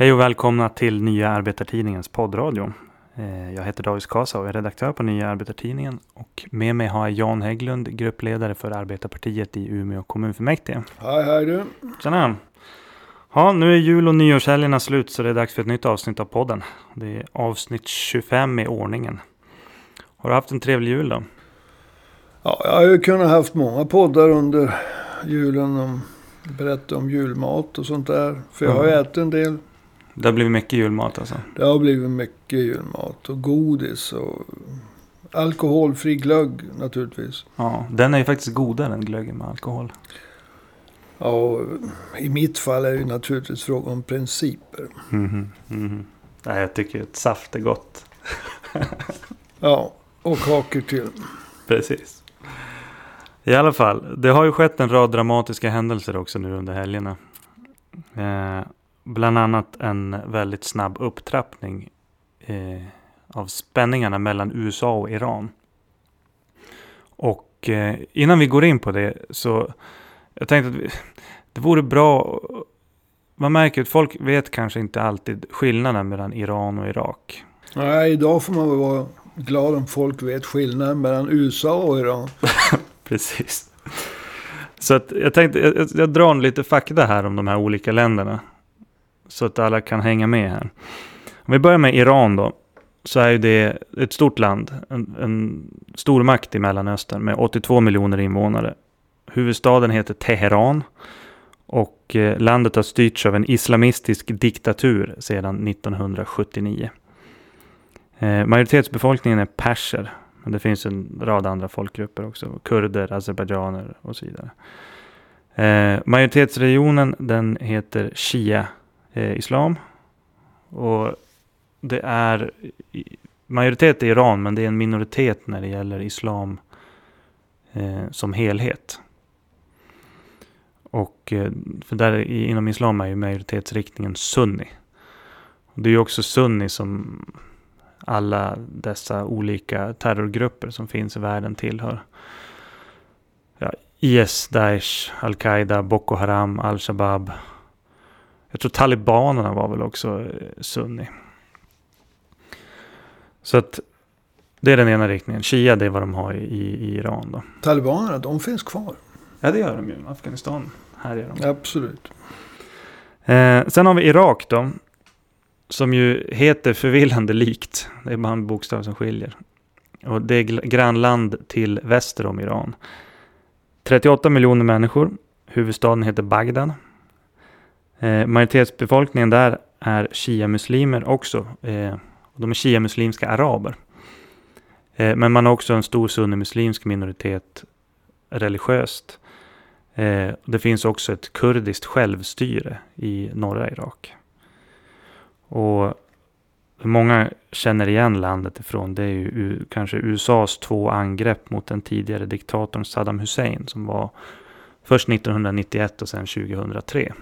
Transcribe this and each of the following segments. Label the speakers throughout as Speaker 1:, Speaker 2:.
Speaker 1: Hej och välkomna till Nya Arbetartidningens poddradio. Eh, Jag heter David Skasa och är redaktör på Nya Arbetartidningen. Och med mig har jag Jan Hägglund, gruppledare för Arbetarpartiet i Umeå kommunfullmäktige.
Speaker 2: Hej, hej du.
Speaker 1: Tjena! Ja, nu är jul och nyårshelgerna slut så det är dags för ett nytt avsnitt av podden. Det är avsnitt 25 i ordningen. Har du haft en trevlig jul då?
Speaker 2: Ja, jag har ju kunnat haft många poddar under julen om berätta om julmat och sånt där. För jag har ju
Speaker 1: Mm.
Speaker 2: ätit en del.
Speaker 1: Det har blivit mycket julmat alltså.
Speaker 2: Det har blivit mycket julmat och godis och alkoholfri glögg naturligtvis.
Speaker 1: Ja, den är ju faktiskt godare än glöggen med alkohol.
Speaker 2: Ja, i mitt fall är det ju naturligtvis fråga om principer.
Speaker 1: Mhm, mhm. Nej, jag tycker att saft är gott.
Speaker 2: Ja, och kakor till.
Speaker 1: Precis. I alla fall, det har ju skett en rad dramatiska händelser också nu under helgerna. Eh, bland annat en väldigt snabb upptrappning eh, av spänningarna mellan USA och Iran. Och eh, innan vi går in på det så jag tänkte att vi, det vore bra. Man märker att folk vet kanske inte alltid skillnaden mellan Iran och Irak.
Speaker 2: Nej, idag får man väl vara glad om folk vet skillnaden mellan USA och Iran.
Speaker 1: Precis. Så att jag tänkte, jag, jag- drar lite fakta här om de här olika länderna. Så att alla kan hänga med här. Om vi börjar med Iran då. Så är ju det ett stort land. En, en stor makt i Mellanöstern med 82 miljoner invånare. Huvudstaden heter Teheran. Och eh, landet har styrts av en islamistisk diktatur sedan 1979. Eh, majoritetsbefolkningen är perser. Men det finns en rad andra folkgrupper också. Kurder, azerbajdzjaner och så vidare. Eh, den heter Shia eh, Islam. Och det är majoritet i Iran men det är en minoritet när det gäller islam eh, som helhet. Och eh, för där inom islam är ju majoritetsriktningen sunni. Och det är ju också sunni som alla dessa olika terrorgrupper som finns i världen tillhör. Ja, IS, Daesh, Al-Qaida, Boko Haram, Al-Shabaab. Jag tror talibanerna var väl också eh, sunni. Så att det är den ena riktningen. Shia det är vad de har i, i Iran då.
Speaker 2: Talibanerna, de finns kvar.
Speaker 1: Ja det gör de ju. Afghanistan härjar de.
Speaker 2: Absolut.
Speaker 1: Eh, sen har vi Irak då. Som ju heter förvillande likt. Det är bara en bokstav som skiljer. Och det är grannland till väster om Iran. 38 miljoner människor. Huvudstaden heter Bagdad. Eh, majoritetsbefolkningen där är shia-muslimer också. Eh, och de är shia-muslimska araber. Eh, men man har också en stor sunnimuslimsk minoritet religiöst. Eh, det finns också ett kurdiskt självstyre i norra Irak. Och många känner igen landet ifrån det är ju kanske USAs två angrepp mot den tidigare diktatorn Saddam Hussein som var först 1991 och sen 2003.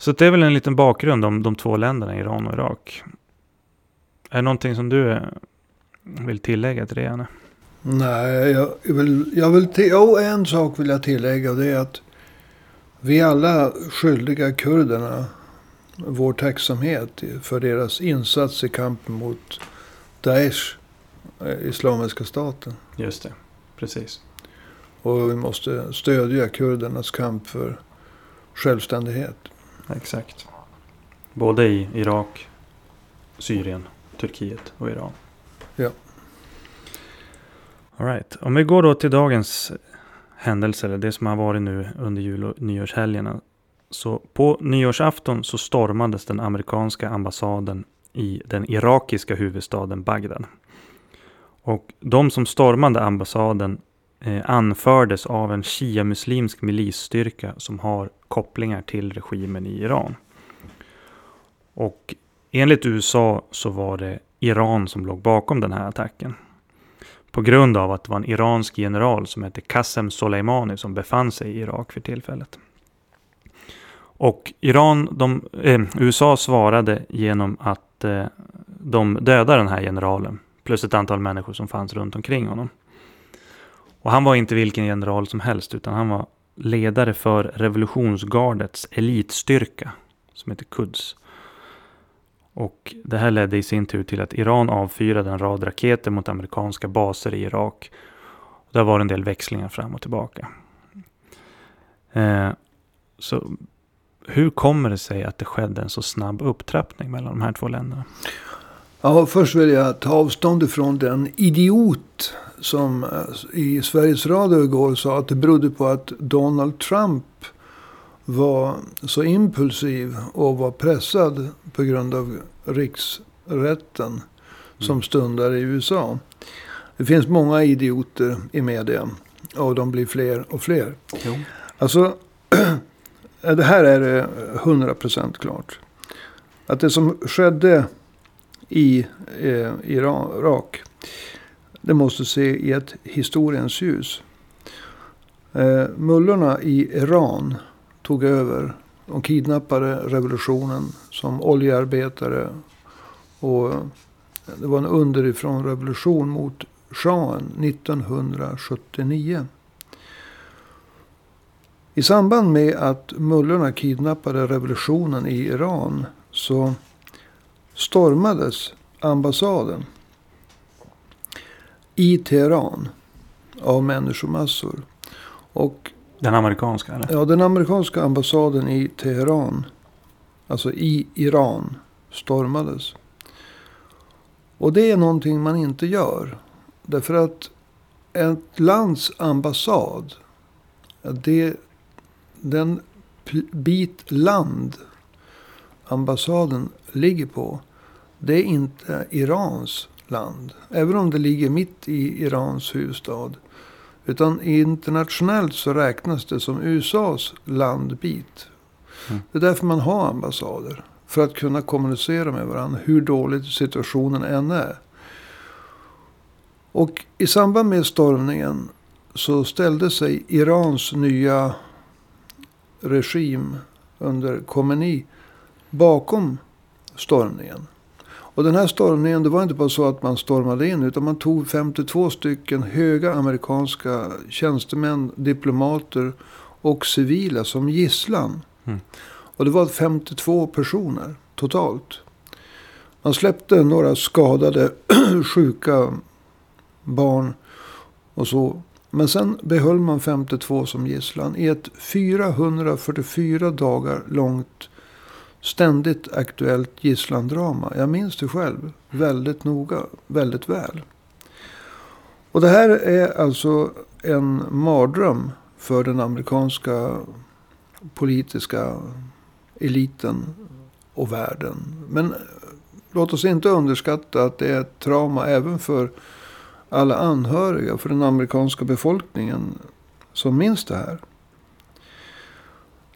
Speaker 1: Så det är väl en liten bakgrund om de två länderna, Iran och Irak. Är det någonting som du eh, vill tillägga till det, Janne?
Speaker 2: Nej, jag vill, jag vill till, jo, en sak vill jag tillägga. Det är att vi alla skyldiga kurderna vår tacksamhet för deras insats i kampen mot Daesh, eh, Islamiska staten.
Speaker 1: Just det, precis.
Speaker 2: Och vi måste stödja kurdernas kamp för självständighet.
Speaker 1: Exakt. Både i Irak, Syrien, Turkiet och Iran.
Speaker 2: Ja.
Speaker 1: All right. Om vi går då till dagens händelse, eller det som har varit nu under jul och nyårshelgerna. Så på nyårsafton så stormades den amerikanska ambassaden i den irakiska huvudstaden Bagdad. Och de som stormade ambassaden Eh, anfördes av en shia-muslimsk milisstyrka som har kopplingar till regimen i Iran. Och enligt USA så var det Iran som låg bakom den här attacken. På grund av att det var en iransk general som hette Qasem Soleimani som befann sig i Irak för tillfället. Och Iran, de, eh, USA svarade genom att eh, de dödade den här generalen. Plus ett antal människor som fanns runt omkring honom. Och han var inte vilken general som helst utan han var ledare för revolutionsgardets elitstyrka som heter Quds. Och det här ledde i sin tur till att Iran avfyrade en rad raketer mot amerikanska baser i Irak. Det har varit en del växlingar fram och tillbaka. Eh, så hur kommer det sig att det skedde en så snabb upptrappning mellan de här två länderna?
Speaker 2: Ja, först vill jag ta avstånd ifrån den idiot som eh, i Sveriges Radio igår sa att det berodde på att Donald Trump var så impulsiv och var pressad på grund av riksrätten som mm. stundar i USA. Det finns många idioter i media och de blir fler och fler. Jo. Alltså, det här är 100% klart. Att det som skedde i eh, Irak. Det måste se i ett historiens ljus. Eh, mullorna i Iran tog över. De kidnappade revolutionen som oljearbetare. Och det var en underifrån revolution mot shahen 1979. I samband med att mullorna kidnappade revolutionen i Iran så stormades ambassaden i Teheran av människomassor. Och,
Speaker 1: den amerikanska? Eller?
Speaker 2: Ja, den amerikanska ambassaden i Teheran, alltså i Iran, stormades. Och det är någonting man inte gör. Därför att ett lands ambassad, det, den bit land ambassaden ligger på, det är inte Irans land. Även om det ligger mitt i Irans huvudstad. Utan internationellt så räknas det som USAs landbit. Mm. Det är därför man har ambassader. För att kunna kommunicera med varandra hur dålig situationen än är. Och i samband med stormningen så ställde sig Irans nya regim under Khomeini bakom stormningen. Och den här stormningen, det var inte bara så att man stormade in. Utan man tog 52 stycken höga amerikanska tjänstemän, diplomater och civila som gisslan. Mm. Och det var 52 personer totalt. Man släppte några skadade, sjuka barn och så. Men sen behöll man 52 som gisslan i ett 444 dagar långt ständigt aktuellt gisslandrama. Jag minns det själv väldigt noga, väldigt väl. Och det här är alltså en mardröm för den amerikanska politiska eliten och världen. Men låt oss inte underskatta att det är ett trauma även för alla anhöriga, för den amerikanska befolkningen som minns det här.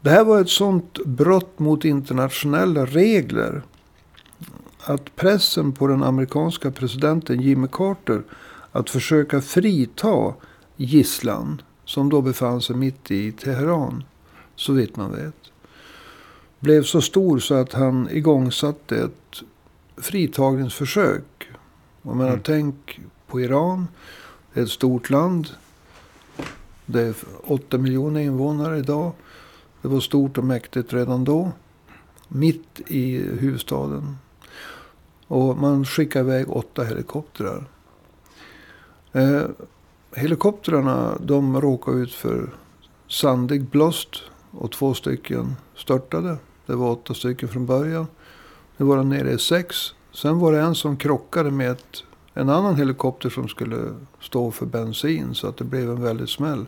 Speaker 2: Det här var ett sånt brott mot internationella regler. Att pressen på den amerikanska presidenten Jimmy Carter att försöka frita gisslan. Som då befann sig mitt i Teheran. Så vitt man vet. Blev så stor så att han igångsatte ett fritagningsförsök. Jag menar, mm. tänk på Iran. Det är ett stort land. Det är 8 miljoner invånare idag. Det var stort och mäktigt redan då. Mitt i huvudstaden. Och man skickade iväg åtta helikoptrar. Eh, helikoptrarna de råkade ut för sandig blåst. Och två stycken störtade. Det var åtta stycken från början. Nu var de nere i sex. Sen var det en som krockade med ett, en annan helikopter som skulle stå för bensin. Så att det blev en väldig smäll.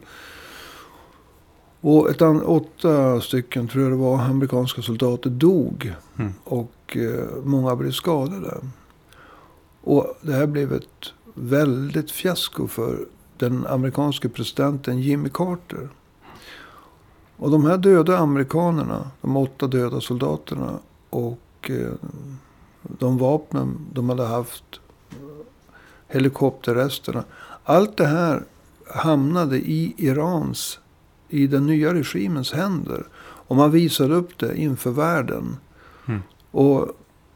Speaker 2: Och ett an, åtta stycken, tror jag det var, amerikanska soldater dog. Mm. Och eh, många blev skadade. Och det här blev ett väldigt fiasko för den amerikanske presidenten Jimmy Carter. Och de här döda amerikanerna, de åtta döda soldaterna och eh, de vapnen de hade haft, helikopterresterna. Allt det här hamnade i Irans i den nya regimens händer. Och man visade upp det inför världen. Mm. Och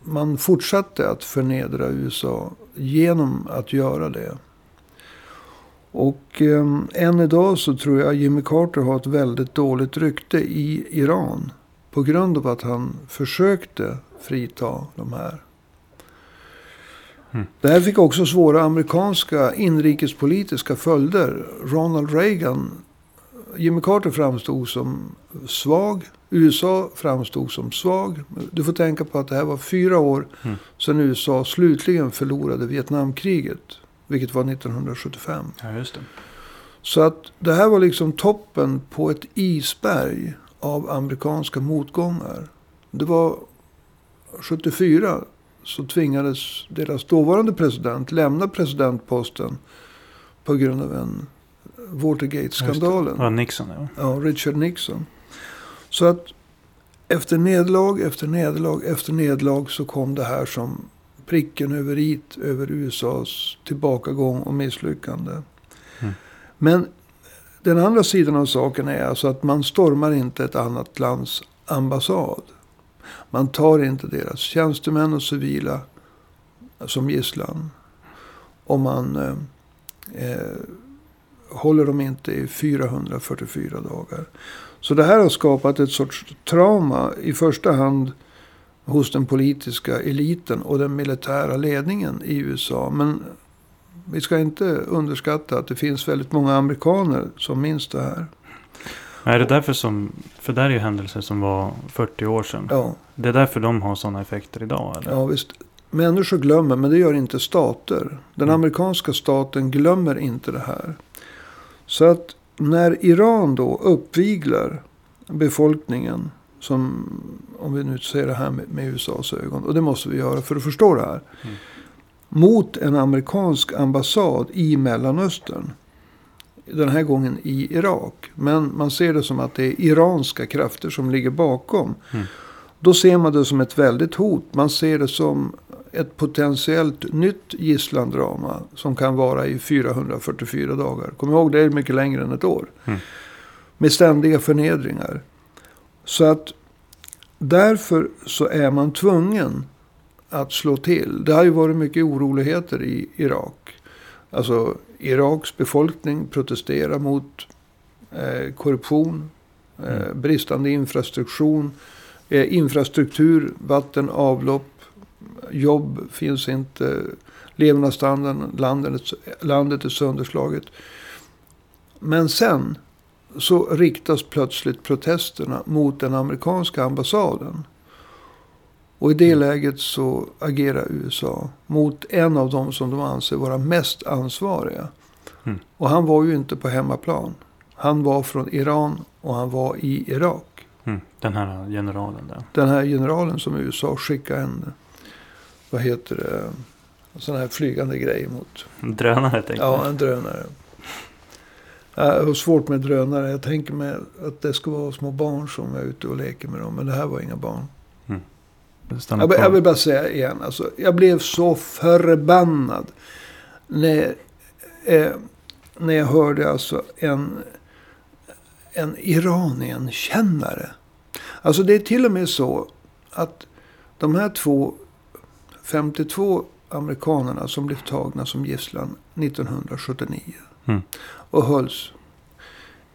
Speaker 2: man fortsatte att förnedra USA genom att göra det. Och eh, än idag så tror jag Jimmy Carter har ett väldigt dåligt rykte i Iran. På grund av att han försökte frita de här.
Speaker 1: Mm.
Speaker 2: Det här fick också svåra amerikanska inrikespolitiska följder. Ronald Reagan, Jimmy Carter framstod som svag. USA framstod som svag. Du får tänka på att det här var fyra år
Speaker 1: Mm.
Speaker 2: sedan USA slutligen förlorade Vietnamkriget. Vilket var 1975.
Speaker 1: Ja, just det.
Speaker 2: Så att det här var liksom toppen på ett isberg av amerikanska motgångar. Det var 74 så tvingades deras dåvarande president lämna presidentposten på grund av en Watergate-skandalen.
Speaker 1: Ja, Nixon, ja.
Speaker 2: Ja, Richard Nixon. Så att efter nederlag efter nederlag efter nederlag så kom det här som pricken över it över USAs tillbakagång och misslyckande.
Speaker 1: Mm.
Speaker 2: Men den andra sidan av saken är alltså att man stormar inte ett annat lands ambassad. Man tar inte deras tjänstemän och civila som gisslan. Och man eh, eh, håller dem inte i 444 dagar. Så det här har skapat ett sorts trauma i första hand hos den politiska eliten och den militära ledningen i USA. Men vi ska inte underskatta att det finns väldigt många amerikaner som minns det här.
Speaker 1: Är det därför som, för det här är ju händelser som var 40 år sedan.
Speaker 2: Ja,
Speaker 1: Det är därför de har sådana effekter idag eller?
Speaker 2: ja visst. Människor glömmer, men det gör inte stater. Den
Speaker 1: Mm.
Speaker 2: amerikanska staten glömmer inte det här. Så att när Iran då uppviglar befolkningen, som om vi nu ser det här med, med USAs ögon, och det måste vi göra för att förstå det här,
Speaker 1: Mm.
Speaker 2: mot en amerikansk ambassad i Mellanöstern. Den här gången i Irak. Men man ser det som att det är iranska krafter som ligger bakom.
Speaker 1: Mm.
Speaker 2: Då ser man det som ett väldigt hot. Man ser det som ett potentiellt nytt gisslandrama. Som kan vara i 444 dagar. Kom ihåg, det är mycket längre än ett år.
Speaker 1: Mm.
Speaker 2: Med ständiga förnedringar. Så att därför så är man tvungen att slå till. Det har ju varit mycket oroligheter i Irak. Alltså Iraks befolkning protesterar mot eh, korruption, eh,
Speaker 1: Mm.
Speaker 2: bristande infrastruktur, eh, infrastruktur, vatten, avlopp, jobb finns inte, levnadsstandarden, landet, landet är sönderslaget. Men sen så riktas plötsligt protesterna mot den amerikanska ambassaden. Och i det läget så agerar USA mot en av dem som de anser vara mest ansvariga.
Speaker 1: Mm.
Speaker 2: Och han var ju inte på hemmaplan. Han var från Iran och han var i Irak.
Speaker 1: Mm. Den här generalen där.
Speaker 2: Den här generalen som USA skickade en, vad heter det, sån här flygande grej mot.
Speaker 1: En drönare tänkte
Speaker 2: Ja,
Speaker 1: jag.
Speaker 2: en drönare. Jag har svårt med drönare. Jag tänker mig att det ska vara små barn som är ute och leker med dem. Men det här var inga barn.
Speaker 1: Stanna
Speaker 2: Jag, jag vill bara säga igen. Alltså, jag blev så förbannad. När, eh, när jag hörde alltså en, en Iranien-kännare. Alltså det är till och med så att de här två 52 amerikanerna som blev tagna som gisslan 1979.
Speaker 1: Mm.
Speaker 2: Och hölls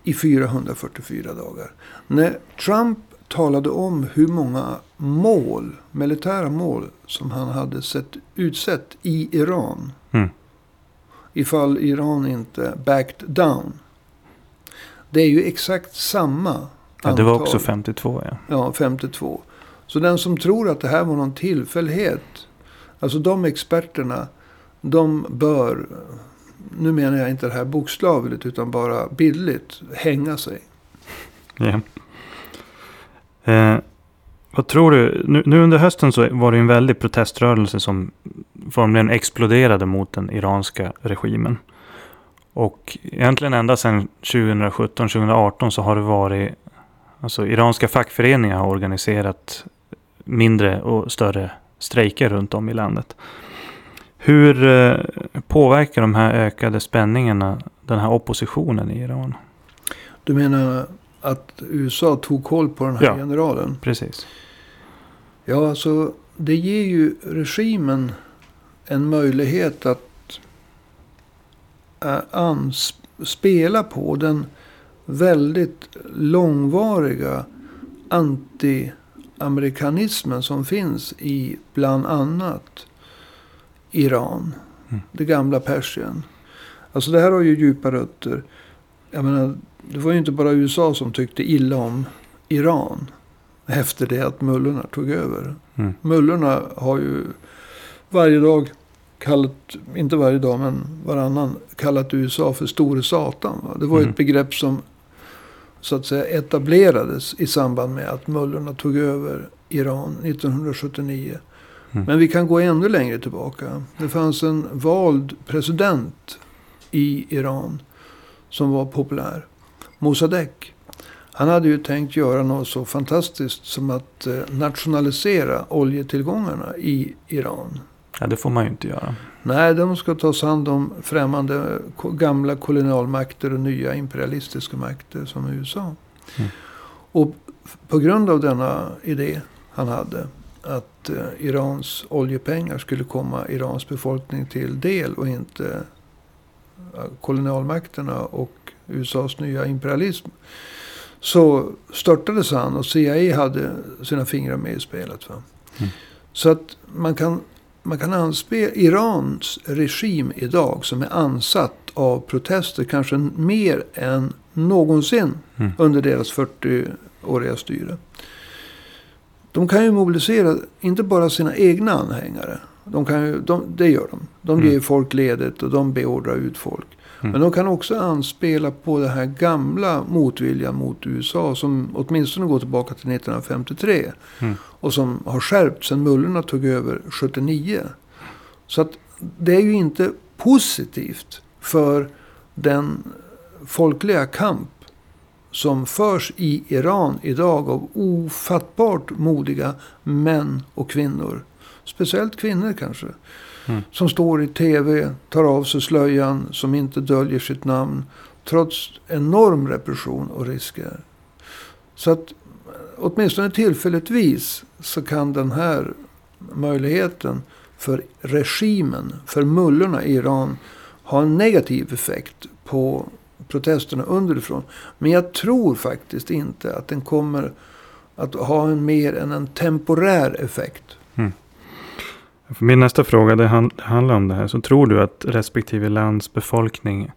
Speaker 2: i 444 dagar. När Trump talade om hur många mål, militära mål, som han hade sett, utsett i Iran.
Speaker 1: Mm.
Speaker 2: Ifall Iran inte backed down. Det är ju exakt samma
Speaker 1: Ja, det var
Speaker 2: antal.
Speaker 1: också 52 ja.
Speaker 2: Ja, 52. Så den som tror att det här var någon tillfällighet. Alltså de experterna. De bör, nu menar jag inte det här bokstavligt utan bara bildligt, hänga sig.
Speaker 1: Ja. Eh, vad tror du? Nu, nu under hösten så var det en väldig proteströrelse som formligen exploderade mot den iranska regimen. Och egentligen ända sedan 2017-2018 så har det varit Alltså iranska fackföreningar har organiserat mindre och större strejker runt om i landet. Hur eh, påverkar de här ökade spänningarna den här oppositionen i Iran?
Speaker 2: Du menar att USA tog koll på den här
Speaker 1: Ja.
Speaker 2: generalen?
Speaker 1: Precis.
Speaker 2: Ja, alltså det ger ju regimen en möjlighet att ans- spela på den väldigt långvariga anti-amerikanismen som finns i bland annat Iran.
Speaker 1: Mm.
Speaker 2: Det gamla Persien. Alltså det här har ju djupa rötter. Jag menar, det var ju inte bara USA som tyckte illa om Iran. Efter det att mullorna tog över.
Speaker 1: Mm.
Speaker 2: Mullorna har ju varje dag kallat, inte varje dag men varannan, kallat USA för store satan. Va? Det var
Speaker 1: Mm.
Speaker 2: ett begrepp som så att säga etablerades i samband med att mullorna tog över Iran 1979.
Speaker 1: Mm.
Speaker 2: Men vi kan gå ännu längre tillbaka. Det fanns en vald president i Iran som var populär. Mossadegh. Han hade ju tänkt göra något så fantastiskt som att eh, nationalisera oljetillgångarna i Iran.
Speaker 1: Ja, det får man ju inte göra.
Speaker 2: Nej, de ska tas hand om främmande gamla kolonialmakter och nya imperialistiska makter som USA.
Speaker 1: Mm.
Speaker 2: Och på grund av denna idé han hade att eh, Irans oljepengar skulle komma Irans befolkning till del och inte eh, kolonialmakterna och USAs nya imperialism. Så störtades han och CIA hade sina fingrar med i spelet. Va?
Speaker 1: Mm.
Speaker 2: Så att man kan, man kan anspela Irans regim idag som är ansatt av protester kanske mer än någonsin
Speaker 1: Mm.
Speaker 2: under deras 40-åriga styre. De kan ju mobilisera inte bara sina egna anhängare. De kan ju, de, det gör de. De
Speaker 1: Mm.
Speaker 2: ger folk ledigt och de beordrar ut folk.
Speaker 1: Mm.
Speaker 2: Men de kan också anspela på den här gamla motviljan mot USA som åtminstone går tillbaka till 1953.
Speaker 1: Mm.
Speaker 2: Och som har skärpts sen mullorna tog över 79. Så att det är ju inte positivt för den folkliga kamp som förs i Iran idag av ofattbart modiga män och kvinnor. Speciellt kvinnor kanske.
Speaker 1: Mm.
Speaker 2: Som står i tv, tar av sig slöjan, som inte döljer sitt namn. Trots enorm repression och risker. Så att åtminstone tillfälligtvis så kan den här möjligheten för regimen, för mullorna i Iran ha en negativ effekt på protesterna underifrån. Men jag tror faktiskt inte att den kommer att ha en mer än en temporär effekt.
Speaker 1: För min nästa fråga det handlar om det här. Så tror du att respektive lands befolkning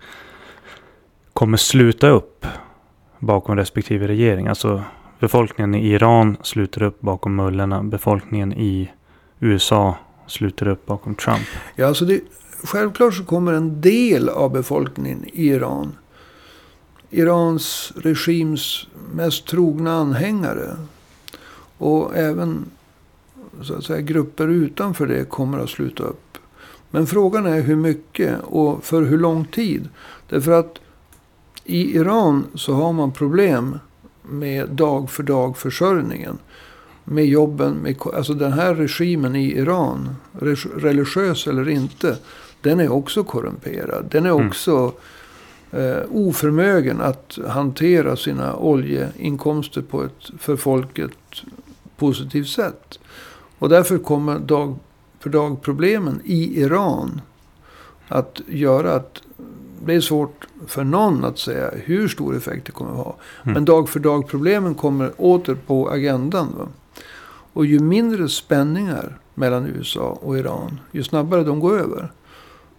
Speaker 1: kommer sluta upp bakom respektive regering? Alltså befolkningen i Iran sluter upp bakom mullorna. Befolkningen i USA sluter upp bakom Trump.
Speaker 2: Ja, alltså det, självklart så kommer en del av befolkningen i Iran. Irans regims mest trogna anhängare. Och även så att säga, grupper utanför det kommer att sluta upp. Men frågan är hur mycket och för hur lång tid. Därför att i Iran så har man problem med dag för dag försörjningen. Med jobben, med, alltså den här regimen i Iran, re- religiös eller inte, den är också korrumperad. Den är
Speaker 1: Mm.
Speaker 2: också eh, oförmögen att hantera sina oljeinkomster på ett för folket positivt sätt. Och därför kommer dag för dag problemen i Iran att göra att det är svårt för någon att säga hur stor effekt det kommer att ha.
Speaker 1: Mm.
Speaker 2: Men dag för dag problemen kommer åter på agendan. Va? Och ju mindre spänningar mellan USA och Iran, ju snabbare de går över.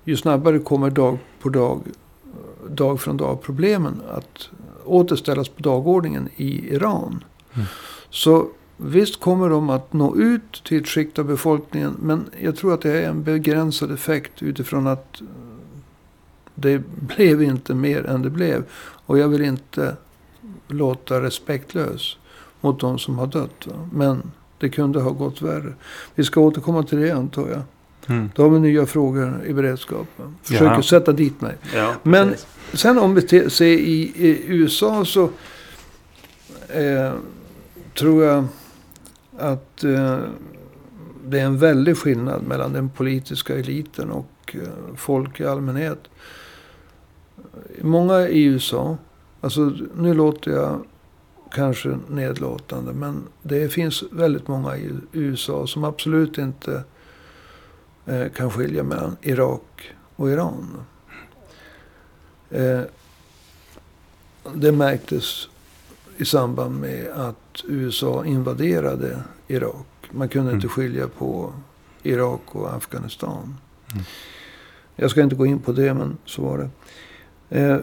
Speaker 2: Ju snabbare kommer dag på dag, dag från dag problemen att återställas på dagordningen i Iran.
Speaker 1: Mm.
Speaker 2: Så visst kommer de att nå ut till ett skikt av befolkningen. Men jag tror att det är en begränsad effekt utifrån att det blev inte mer än det blev. Och jag vill inte låta respektlös mot de som har dött. Va? Men det kunde ha gått värre. Vi ska återkomma till det antar jag.
Speaker 1: Mm.
Speaker 2: Då har vi nya frågor i beredskap. va? Försöker
Speaker 1: Ja.
Speaker 2: sätta dit mig.
Speaker 1: Ja,
Speaker 2: Men sen om vi ser i, i USA så eh, tror jag att eh, det är en väldig skillnad mellan den politiska eliten och eh, folk i allmänhet. Många i USA, alltså nu låter jag kanske nedlåtande, men det finns väldigt många i USA som absolut inte eh, kan skilja mellan Irak och Iran. Eh, det märktes i samband med att USA invaderade Irak. Man kunde inte
Speaker 1: Mm.
Speaker 2: skilja på Irak och Afghanistan.
Speaker 1: Mm.
Speaker 2: Jag ska inte gå in på det, men så var det. Eh,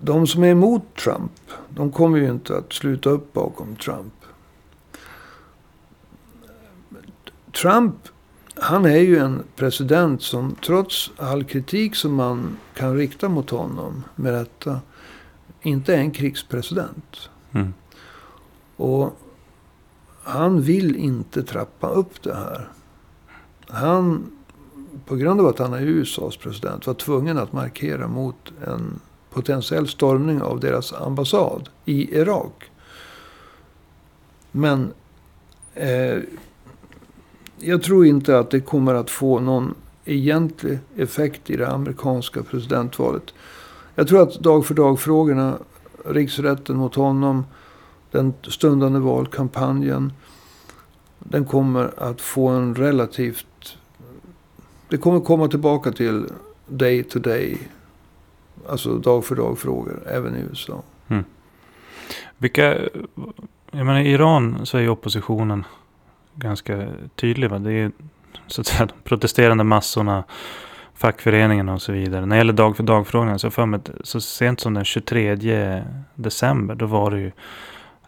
Speaker 2: de som är emot Trump, de kommer ju inte att sluta upp bakom Trump. Trump, han är ju en president som trots all kritik som man kan rikta mot honom med detta, inte en krigspresident.
Speaker 1: Mm.
Speaker 2: Och han vill inte trappa upp det här. Han, på grund av att han är USAs president, var tvungen att markera mot en potentiell stormning av deras ambassad i Irak. Men eh, jag tror inte att det kommer att få någon egentlig effekt i det amerikanska presidentvalet. Jag tror att dag för dag-frågorna, riksrätten mot honom, den stundande valkampanjen, den kommer att få en relativt... Det kommer komma tillbaka till day to day, alltså dag för dag-frågor, även i USA. Mm.
Speaker 1: Vilka, jag menar i Iran så är ju oppositionen ganska tydlig. Va? Det är så att säga de protesterande massorna, fackföreningarna och så vidare. När det gäller dag för dag-frågan. så för mig att så sent som den 23 december då var det ju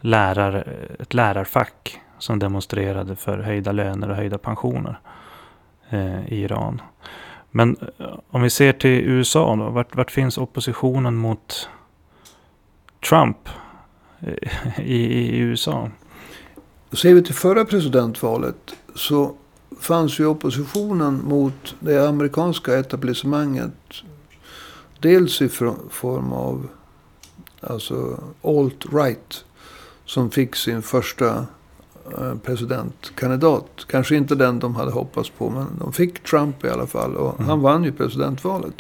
Speaker 1: lärar, ett lärarfack som demonstrerade för höjda löner och höjda pensioner eh, i Iran. Men eh, om vi ser till USA då, vart, vart finns oppositionen mot Trump eh, i, i, i USA?
Speaker 2: Ser vi till förra presidentvalet så fanns ju oppositionen mot det amerikanska etablissemanget. Dels i form av alltså alt-right. Som fick sin första eh, presidentkandidat. Kanske inte den de hade hoppats på. Men de fick Trump i alla fall. Och
Speaker 1: Mm.
Speaker 2: han vann ju presidentvalet.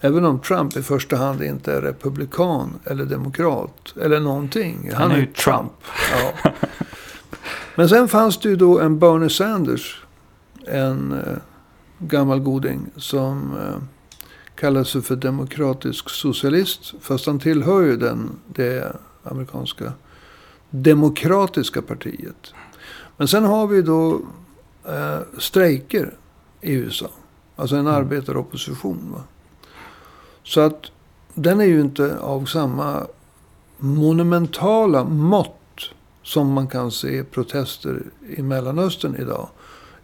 Speaker 2: Även om Trump i första hand inte är republikan eller demokrat. Eller någonting. Han, är ju Trump. Ja. Men sen fanns det ju då en Bernie Sanders. En eh, gammal goding. Som eh, kallar sig för demokratisk socialist. Fast han tillhör ju den, det amerikanska demokratiska partiet. Men sen har vi då eh, strejker i USA. Alltså en
Speaker 1: Mm.
Speaker 2: arbetaropposition. Va? Så att den är ju inte av samma monumentala mått som man kan se protester i Mellanöstern idag.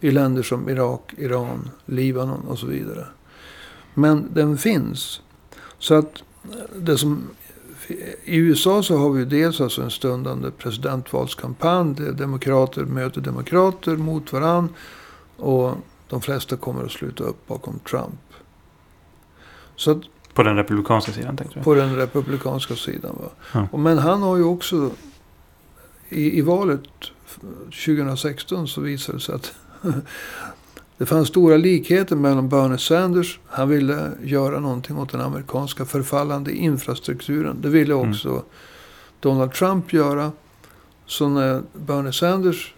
Speaker 2: I länder som Irak, Iran, Libanon och så vidare. Men den finns. Så att det som... I USA så har vi dels alltså en stundande presidentvalskampanj. Där demokrater möter demokrater mot varann. Och de flesta kommer att sluta upp bakom Trump. Så att
Speaker 1: På den republikanska sidan tänkte du?
Speaker 2: på den republikanska sidan. Va? Och Men han har ju också i, i valet 2016 så visade det sig att det fanns stora likheter mellan Bernie Sanders. Han ville göra någonting åt den amerikanska förfallande infrastrukturen. Det ville
Speaker 1: Mm.
Speaker 2: också Donald Trump göra. Så när Bernie Sanders,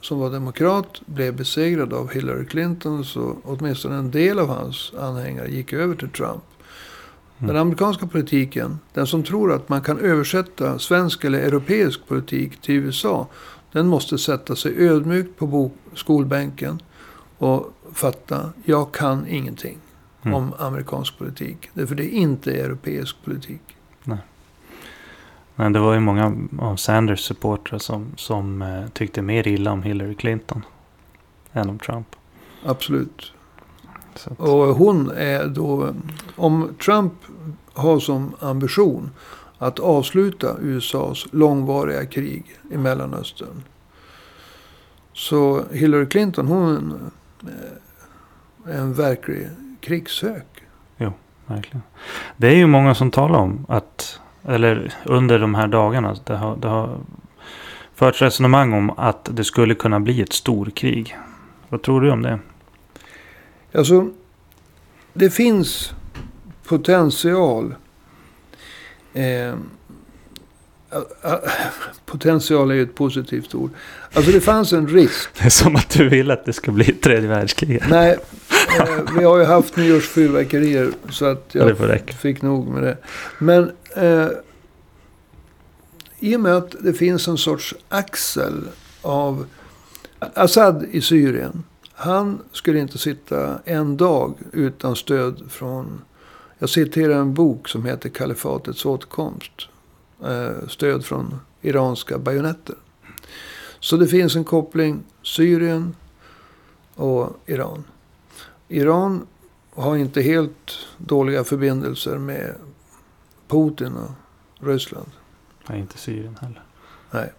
Speaker 2: som var demokrat, blev besegrad av Hillary Clinton så åtminstone en del av hans anhängare gick över till Trump. Den amerikanska politiken, den som tror att man kan översätta svensk eller europeisk politik till USA, den måste sätta sig ödmjukt på skolbänken och fatta, jag kan ingenting
Speaker 1: Mm.
Speaker 2: om amerikansk politik. Därför det är inte europeisk politik.
Speaker 1: Men det var ju många av Sanders supportrar som, som eh, tyckte mer illa om Hillary Clinton än om Trump.
Speaker 2: Absolut.
Speaker 1: Att,
Speaker 2: Och hon är då, om Trump har som ambition att avsluta USAs långvariga krig i Mellanöstern. Så Hillary Clinton, hon eh, är en verklig krigshök.
Speaker 1: verkligen. Det är ju många som talar om att, eller under de här dagarna, det har, det har förts resonemang om att det skulle kunna bli ett storkrig. Vad tror du om det?
Speaker 2: Alltså, det finns potential. Eh, potential är ju ett positivt ord. Alltså det fanns en risk.
Speaker 1: Det är som att du vill att det ska bli tredje världskrig.
Speaker 2: Nej, eh, vi har ju haft nyårsfyrverkerier så att jag fick nog med det. Men eh, i och med att det finns en sorts axel av Assad i Syrien. Han skulle inte sitta en dag utan stöd från... Jag citerar en bok som heter Kalifatets återkomst. Eh, stöd från iranska bajonetter. Så det finns en koppling Syrien och Iran. Iran har inte helt dåliga förbindelser med Putin och Ryssland.
Speaker 1: Nej, inte Syrien heller.
Speaker 2: Nej.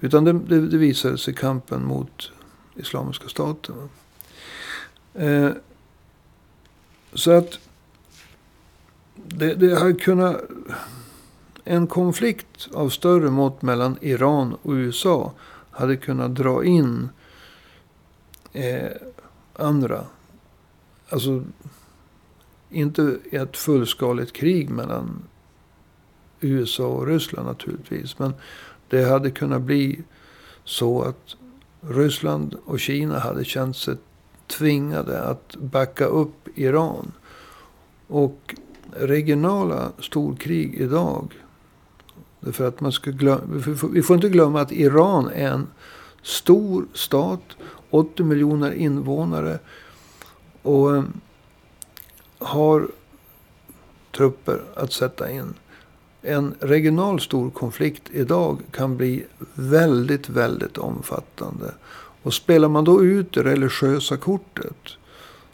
Speaker 2: Utan det, det, det visade sig kampen mot Islamiska staten. Eh, så att det, det hade kunnat... En konflikt av större mått mellan Iran och USA hade kunnat dra in eh, andra. Alltså inte ett fullskaligt krig mellan USA och Ryssland naturligtvis. Men det hade kunnat bli så att Ryssland och Kina hade känt sig tvingade att backa upp Iran. Och regionala storkrig idag. Därför att man ska glömma, vi får inte glömma att Iran är en stor stat. 80 miljoner invånare. Och eh, har trupper att sätta in en regional stor konflikt idag kan bli väldigt, väldigt omfattande. Och spelar man då ut det religiösa kortet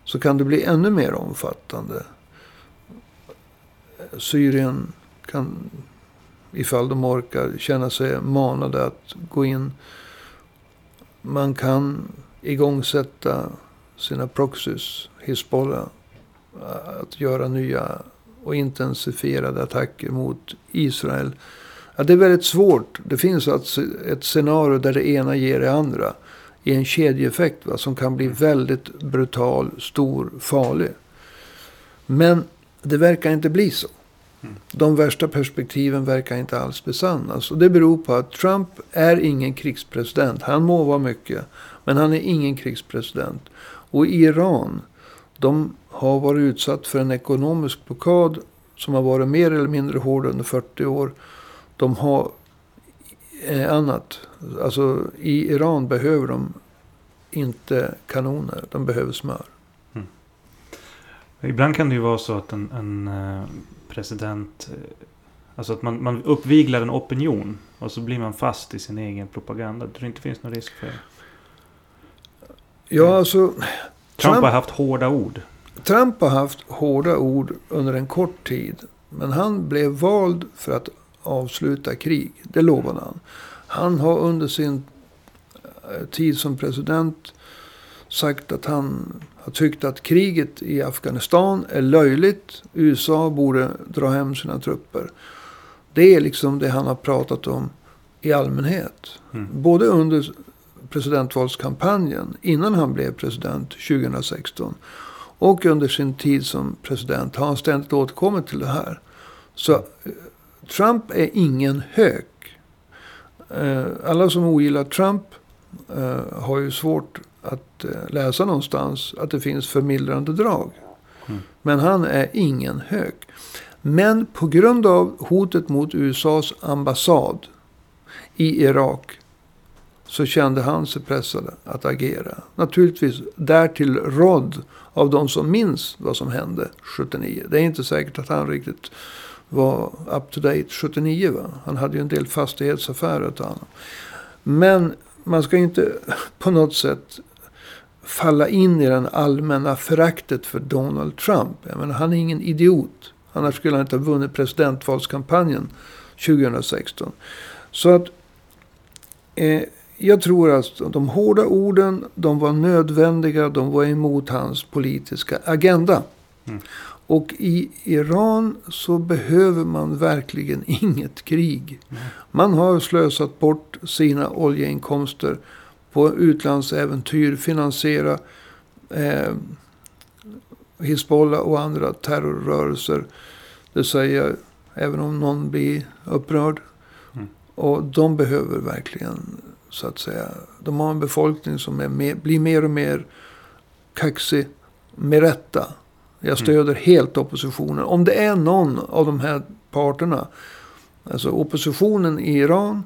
Speaker 2: så kan det bli ännu mer omfattande. Syrien kan, ifall de orkar, känna sig manade att gå in. Man kan igångsätta sina proxies, Hizbollah, att göra nya och intensifierade attacker mot Israel. Ja, det är väldigt svårt. Det finns alltså ett scenario där det ena ger det andra. I en kedjeeffekt va, som kan bli väldigt brutal, stor, farlig. Men det verkar inte bli så. De värsta perspektiven verkar inte alls besannas. Och det beror på att Trump är ingen krigspresident. Han må vara mycket. Men han är ingen krigspresident. Och Iran, de har varit utsatt för en ekonomisk blockad som har varit mer eller mindre hård under 40 år. De har eh, annat. Alltså i Iran behöver de inte kanoner. De behöver smör. Mm.
Speaker 1: Ibland kan det ju vara så att en, en eh, president... Eh, alltså att man, man uppviglar en opinion. Och så blir man fast i sin egen propaganda. Tror inte det finns någon risk för det.
Speaker 2: Ja, alltså...
Speaker 1: Trump, Trump har haft hårda ord.
Speaker 2: Trump har haft hårda ord under en kort tid. Men han blev vald för att avsluta krig. Det lovade han. Han har under sin eh, tid som president sagt att han har tyckt att kriget i Afghanistan är löjligt. USA borde dra hem sina trupper. Det är liksom det han har pratat om i allmänhet. Mm. Både under presidentvalskampanjen innan han blev president 2016 och under sin tid som president har han ständigt återkommit till det här. Så eh, Trump är ingen hök. Eh, alla som ogillar Trump eh, har ju svårt att läsa någonstans att det finns förmildrande drag. Mm. Men han är ingen hök. Men på grund av hotet mot USAs ambassad i Irak så kände han sig pressad att agera. Naturligtvis därtill rådd av de som minns vad som hände 79. Det är inte säkert att han riktigt var up to date 79. Va? Han hade ju en del fastighetsaffärer att ta hand Men man ska inte på något sätt falla in i den allmänna föraktet för Donald Trump. Jag menar, han är ingen idiot. Annars skulle han inte ha vunnit presidentvalskampanjen 2016. Så att eh, jag tror att de hårda orden, de var nödvändiga, de var emot hans politiska agenda. Mm. Och i Iran så behöver man verkligen inget krig. Mm. Man har slösat bort sina oljeinkomster på utlandsäventyr, finansiera eh, Hizbollah och andra terrorrörelser. Det säger jag även om någon blir upprörd. Mm. Och de behöver verkligen så att säga. De har en befolkning som mer, blir mer och mer kaxig. Med rätta. Jag mm. stöder mm. helt oppositionen. Om det är någon av de här parterna Alltså oppositionen i Iran,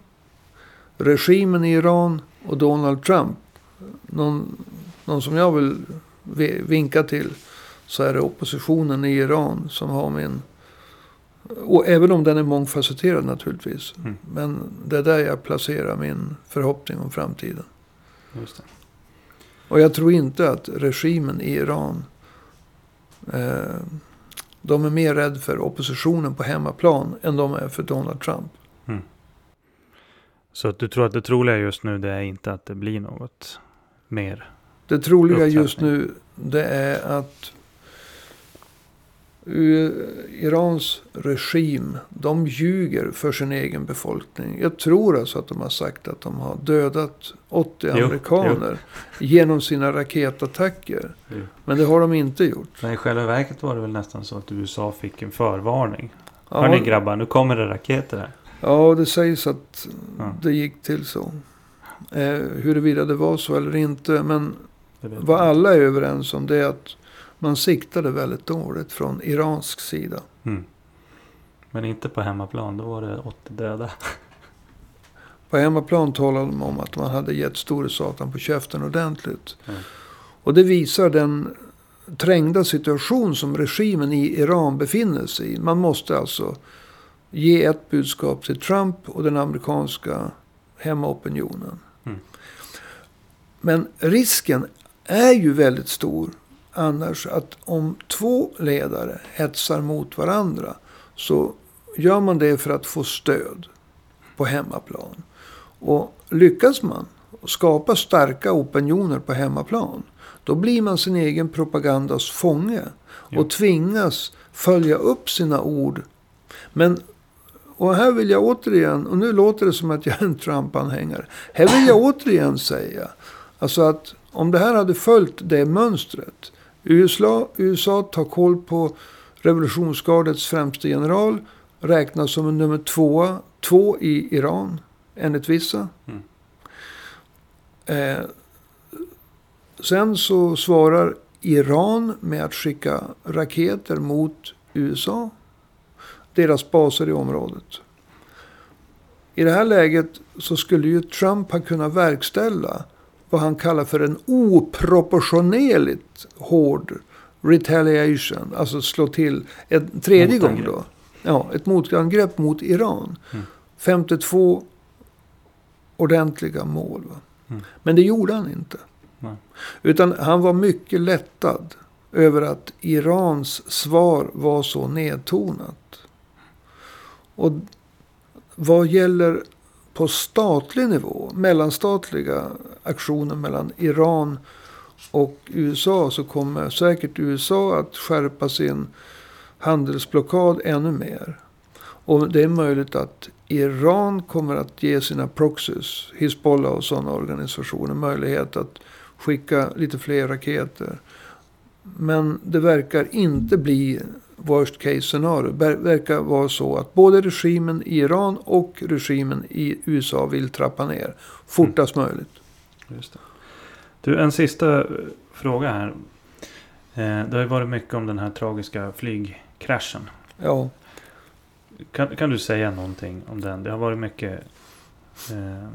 Speaker 2: regimen i Iran och Donald Trump. Någon, någon som jag vill vinka till så är det oppositionen i Iran som har min... Och även om den är mångfacetterad naturligtvis.
Speaker 1: Mm.
Speaker 2: Men det är där jag placerar min förhoppning om framtiden.
Speaker 1: Just det.
Speaker 2: Och jag tror inte att regimen i Iran eh, de är mer rädda för oppositionen på hemmaplan än de är för Donald Trump.
Speaker 1: Mm. Så att du tror att det troliga just nu det är inte att det blir något mer?
Speaker 2: Det troliga just nu det är att Irans regim, de ljuger för sin egen befolkning. Jag tror alltså att de har sagt att de har dödat 80
Speaker 1: jo,
Speaker 2: amerikaner
Speaker 1: jo.
Speaker 2: genom sina raketattacker.
Speaker 1: Jo.
Speaker 2: Men det har de inte gjort.
Speaker 1: Men i själva verket var det väl nästan så att USA fick en förvarning.
Speaker 2: Ja,
Speaker 1: Hörni grabbar, nu kommer det raketer här.
Speaker 2: ja det sägs att
Speaker 1: Ja.
Speaker 2: det gick till så. Eh, huruvida det var så eller inte. Men vad alla är överens om det är att man siktade väldigt dåligt från iransk sida.
Speaker 1: Mm. Men inte på hemmaplan, då var det 80 döda.
Speaker 2: På hemmaplan talade de om att man hade gett store satan på käften ordentligt.
Speaker 1: Mm.
Speaker 2: Och det visar den trängda situation som regimen i Iran befinner sig i. Man måste alltså ge ett budskap till Trump och den amerikanska hemmaopinionen.
Speaker 1: Mm.
Speaker 2: Men risken är ju väldigt stor annars att om två ledare hetsar mot varandra så gör man det för att få stöd på hemmaplan. Och lyckas man skapa starka opinioner på hemmaplan då blir man sin egen propagandas fånge
Speaker 1: Ja.
Speaker 2: och tvingas följa upp sina ord. Men, och här vill jag återigen, och nu låter det som att jag är en Trump-anhängare. Här vill jag återigen säga, alltså att om det här hade följt det mönstret. USA, USA tar koll på revolutionsgardets främste general, räknas som en nummer tvåa, två i Iran, enligt vissa.
Speaker 1: Mm.
Speaker 2: Eh, sen så svarar Iran med att skicka raketer mot USA. Deras baser i området. I det här läget så skulle ju Trump ha kunnat verkställa vad han kallar för en oproportionerligt hård retaliation. Alltså slå till en tredje gång då. Ja, ett motangrepp mot Iran.
Speaker 1: Mm.
Speaker 2: 52 ordentliga mål.
Speaker 1: Mm.
Speaker 2: Men det gjorde han inte.
Speaker 1: Nej.
Speaker 2: Utan han var mycket lättad över att Irans svar var så nedtonat. Och vad gäller på statlig nivå, mellanstatliga aktioner mellan Iran och USA så kommer säkert USA att skärpa sin handelsblockad ännu mer. Och det är möjligt att Iran kommer att ge sina proxies, Hizbollah och sådana organisationer, möjlighet att skicka lite fler raketer. Men det verkar inte bli worst case scenario. Verkar vara så att både regimen i Iran och regimen i USA vill trappa ner fortast möjligt.
Speaker 1: Just det. Du, en sista eh, fråga här. Eh, det har ju varit mycket om den här tragiska flygkraschen.
Speaker 2: Ja,
Speaker 1: Kan, kan du säga någonting om den? Det har varit mycket eh,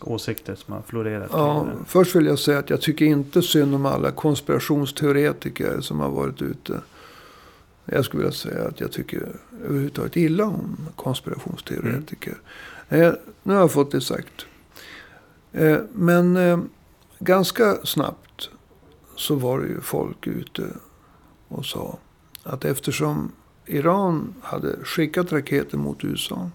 Speaker 1: åsikter som har florerat.
Speaker 2: ja, först vill jag säga att jag tycker inte synd om alla konspirationsteoretiker som har varit ute. Jag skulle vilja säga att jag tycker överhuvudtaget illa om konspirationsteoretiker. Eh, nu har jag fått det sagt. Eh, men eh, ganska snabbt så var det ju folk ute och sa att eftersom Iran hade skickat raketer mot USA.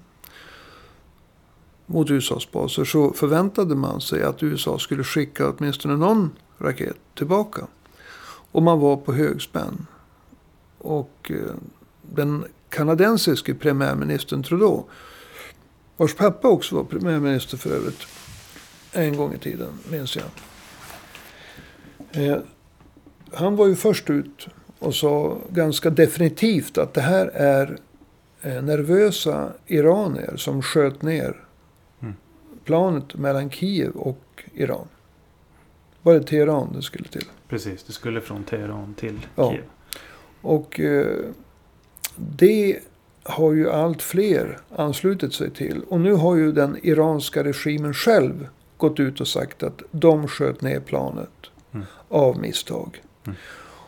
Speaker 2: Mot USAs baser så förväntade man sig att USA skulle skicka åtminstone någon raket tillbaka. Och man var på högspänn. Och eh, den kanadensiske premiärministern Trudeau. Vars pappa också var premiärminister för övrigt. En gång i tiden, minns jag. Eh, han var ju först ut och sa ganska definitivt att det här är eh, nervösa iranier som sköt ner
Speaker 1: Mm.
Speaker 2: planet mellan Kiev och Iran. Var det Teheran det skulle till?
Speaker 1: Precis, det skulle från Teheran till
Speaker 2: Ja.
Speaker 1: Kiev.
Speaker 2: Och eh, det har ju allt fler anslutit sig till. Och nu har ju den iranska regimen själv gått ut och sagt att de sköt ner planet
Speaker 1: Mm.
Speaker 2: av misstag.
Speaker 1: Mm.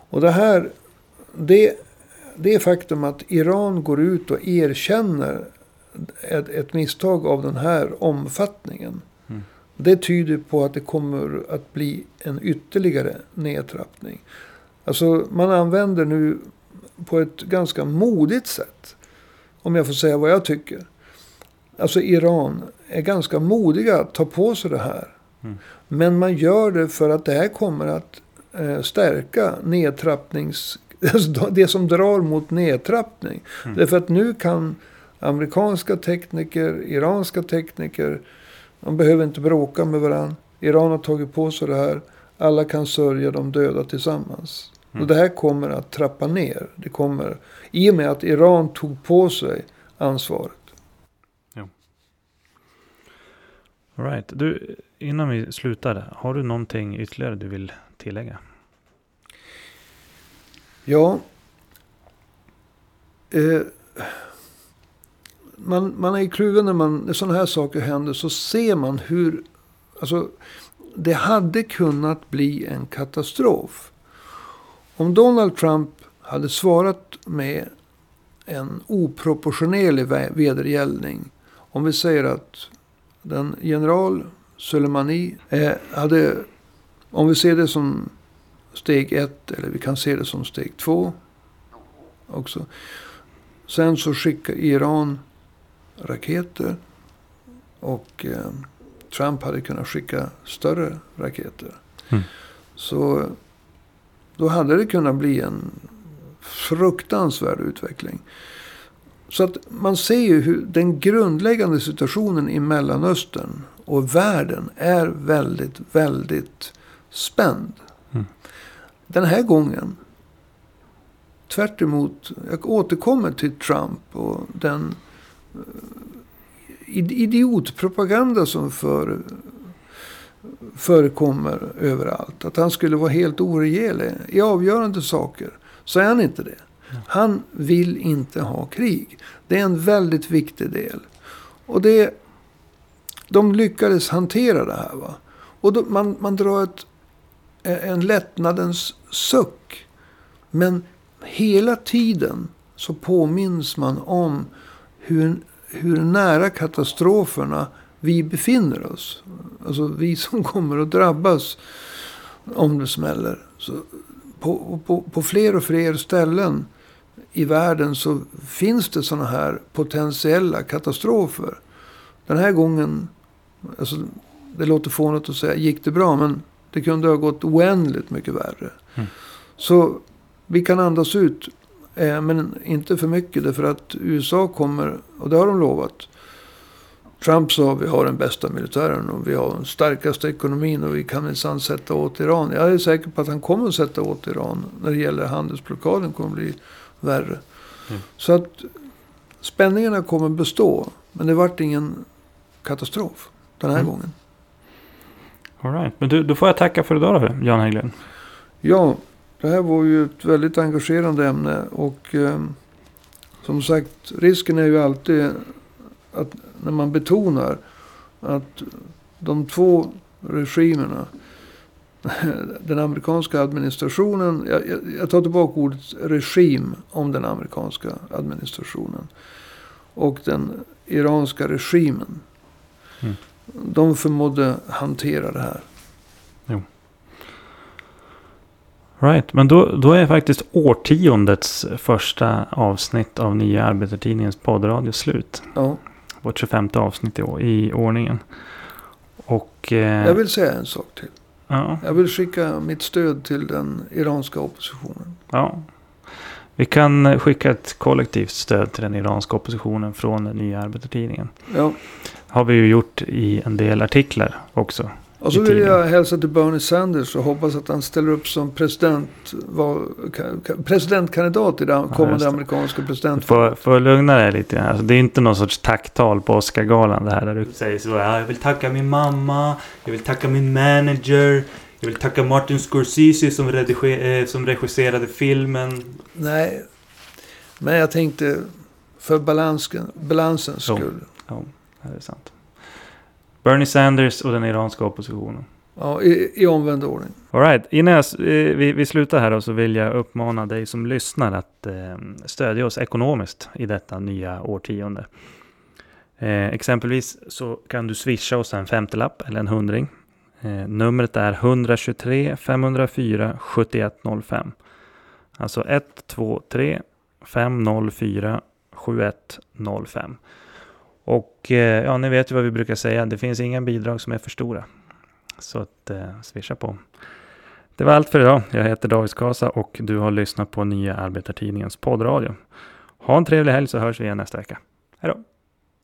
Speaker 2: Och det här, det, det faktum att Iran går ut och erkänner ett, ett misstag av den här omfattningen.
Speaker 1: Mm.
Speaker 2: Det tyder på att det kommer att bli en ytterligare nedtrappning. Alltså man använder nu på ett ganska modigt sätt. Om jag får säga vad jag tycker. Alltså Iran är ganska modiga att ta på sig det här.
Speaker 1: Mm.
Speaker 2: Men man gör det för att det här kommer att eh, stärka nedtrappnings... Alltså det som drar mot nedtrappning.
Speaker 1: Mm.
Speaker 2: Därför att nu kan amerikanska tekniker, iranska tekniker. De behöver inte bråka med varandra. Iran har tagit på sig det här. Alla kan sörja de döda tillsammans.
Speaker 1: Mm.
Speaker 2: Och det här kommer att trappa ner. Det kommer, I och med att Iran tog på sig ansvaret.
Speaker 1: All right. Du, innan vi slutar, har du någonting ytterligare du vill tillägga?
Speaker 2: Ja. Eh, man, man är kluven när, man, när sådana här saker händer. Så ser man hur... Alltså, det hade kunnat bli en katastrof. Om Donald Trump hade svarat med en oproportionerlig vedergällning. Om vi säger att den general Soleimani eh, hade, om vi ser det som steg ett eller vi kan se det som steg två också. Sen så skickar Iran raketer och eh, Trump hade kunnat skicka större raketer.
Speaker 1: Mm.
Speaker 2: Så då hade det kunnat bli en fruktansvärd utveckling. Så att man ser ju hur den grundläggande situationen i Mellanöstern och världen är väldigt, väldigt spänd.
Speaker 1: Mm.
Speaker 2: Den här gången, tvärt emot, jag återkommer till Trump och den eh, idiotpropaganda som för, förekommer överallt. Att han skulle vara helt oregelig i avgörande saker. Så är han inte det. Han vill inte ha krig. Det är en väldigt viktig del. Och det, de lyckades hantera det här. Va? Och då, man, man drar ett, eh, en lättnadens suck. Men hela tiden så påminns man om hur, hur nära katastroferna vi befinner oss. Alltså vi som kommer att drabbas om det smäller. Så på, på, på fler och fler ställen i världen så finns det sådana här potentiella katastrofer. Den här gången, alltså, det låter fånigt att säga gick det bra, men det kunde ha gått oändligt mycket värre.
Speaker 1: Mm.
Speaker 2: Så vi kan andas ut, men inte för mycket därför att USA kommer, och det har de lovat. Trump sa vi har den bästa militären och vi har den starkaste ekonomin och vi kan minsann sätta åt Iran. Jag är säker på att han kommer att sätta åt Iran när det gäller handelsblockaden kommer bli värre.
Speaker 1: Mm.
Speaker 2: Så att spänningarna kommer bestå. Men det vart ingen katastrof den här
Speaker 1: Mm.
Speaker 2: gången.
Speaker 1: All right. Men du, då får jag tacka för idag då, Jan Hägglund.
Speaker 2: Ja, det här var ju ett väldigt engagerande ämne. Och eh, som sagt, risken är ju alltid att när man betonar att de två regimerna, den amerikanska administrationen, jag, jag, tar tillbaka ordet regim om den amerikanska administrationen. Och den iranska regimen.
Speaker 1: Mm.
Speaker 2: De förmådde hantera det här.
Speaker 1: Right, men då, då är faktiskt årtiondets första avsnitt av Nya Arbetartidningens poddradio slut.
Speaker 2: Ja,
Speaker 1: Vårt 25 avsnitt i, i ordningen. Och... Eh,
Speaker 2: jag vill säga en sak till.
Speaker 1: ja,
Speaker 2: Jag vill skicka mitt stöd till den iranska oppositionen.
Speaker 1: ja. Vi kan skicka ett kollektivt stöd till den iranska oppositionen från den Nya Arbetartidningen.
Speaker 2: Ja.
Speaker 1: Har vi ju gjort i en del artiklar också.
Speaker 2: Och så vill jag hälsa till Bernie Sanders och hoppas att han ställer upp som president, var, ka- ka- presidentkandidat i
Speaker 1: just
Speaker 2: kommande
Speaker 1: det.
Speaker 2: amerikanska presidentvalet.
Speaker 1: För att lugna dig lite. Alltså, det är inte någon sorts tacktal på Oscargalan det här. Där du säger så. Ja, jag vill tacka min mamma. Jag vill tacka min manager. Jag vill tacka Martin Scorsese som, rediger, eh, som regisserade filmen.
Speaker 2: Nej, men jag tänkte För balansken, balansens skull.
Speaker 1: Ja, det är sant. Bernie Sanders och den iranska oppositionen.
Speaker 2: Ja, i, i omvänd ordning.
Speaker 1: All right. Innan jag, vi, vi slutar här då, så vill jag uppmana dig som lyssnar att eh, stödja oss ekonomiskt i detta nya årtionde. Eh, exempelvis så kan du swisha oss en femtelapp eller en hundring. Eh, numret är 123 504 7105. Alltså 123 504 7105. Och eh, ja, ni vet ju vad vi brukar säga. Det finns inga bidrag som är för stora. Så att eh, swisha på. Det var allt för idag. Jag heter David Skasa och du har lyssnat på Nya Arbetartidningens poddradio. Ha en trevlig helg så hörs vi igen nästa vecka. Hej då!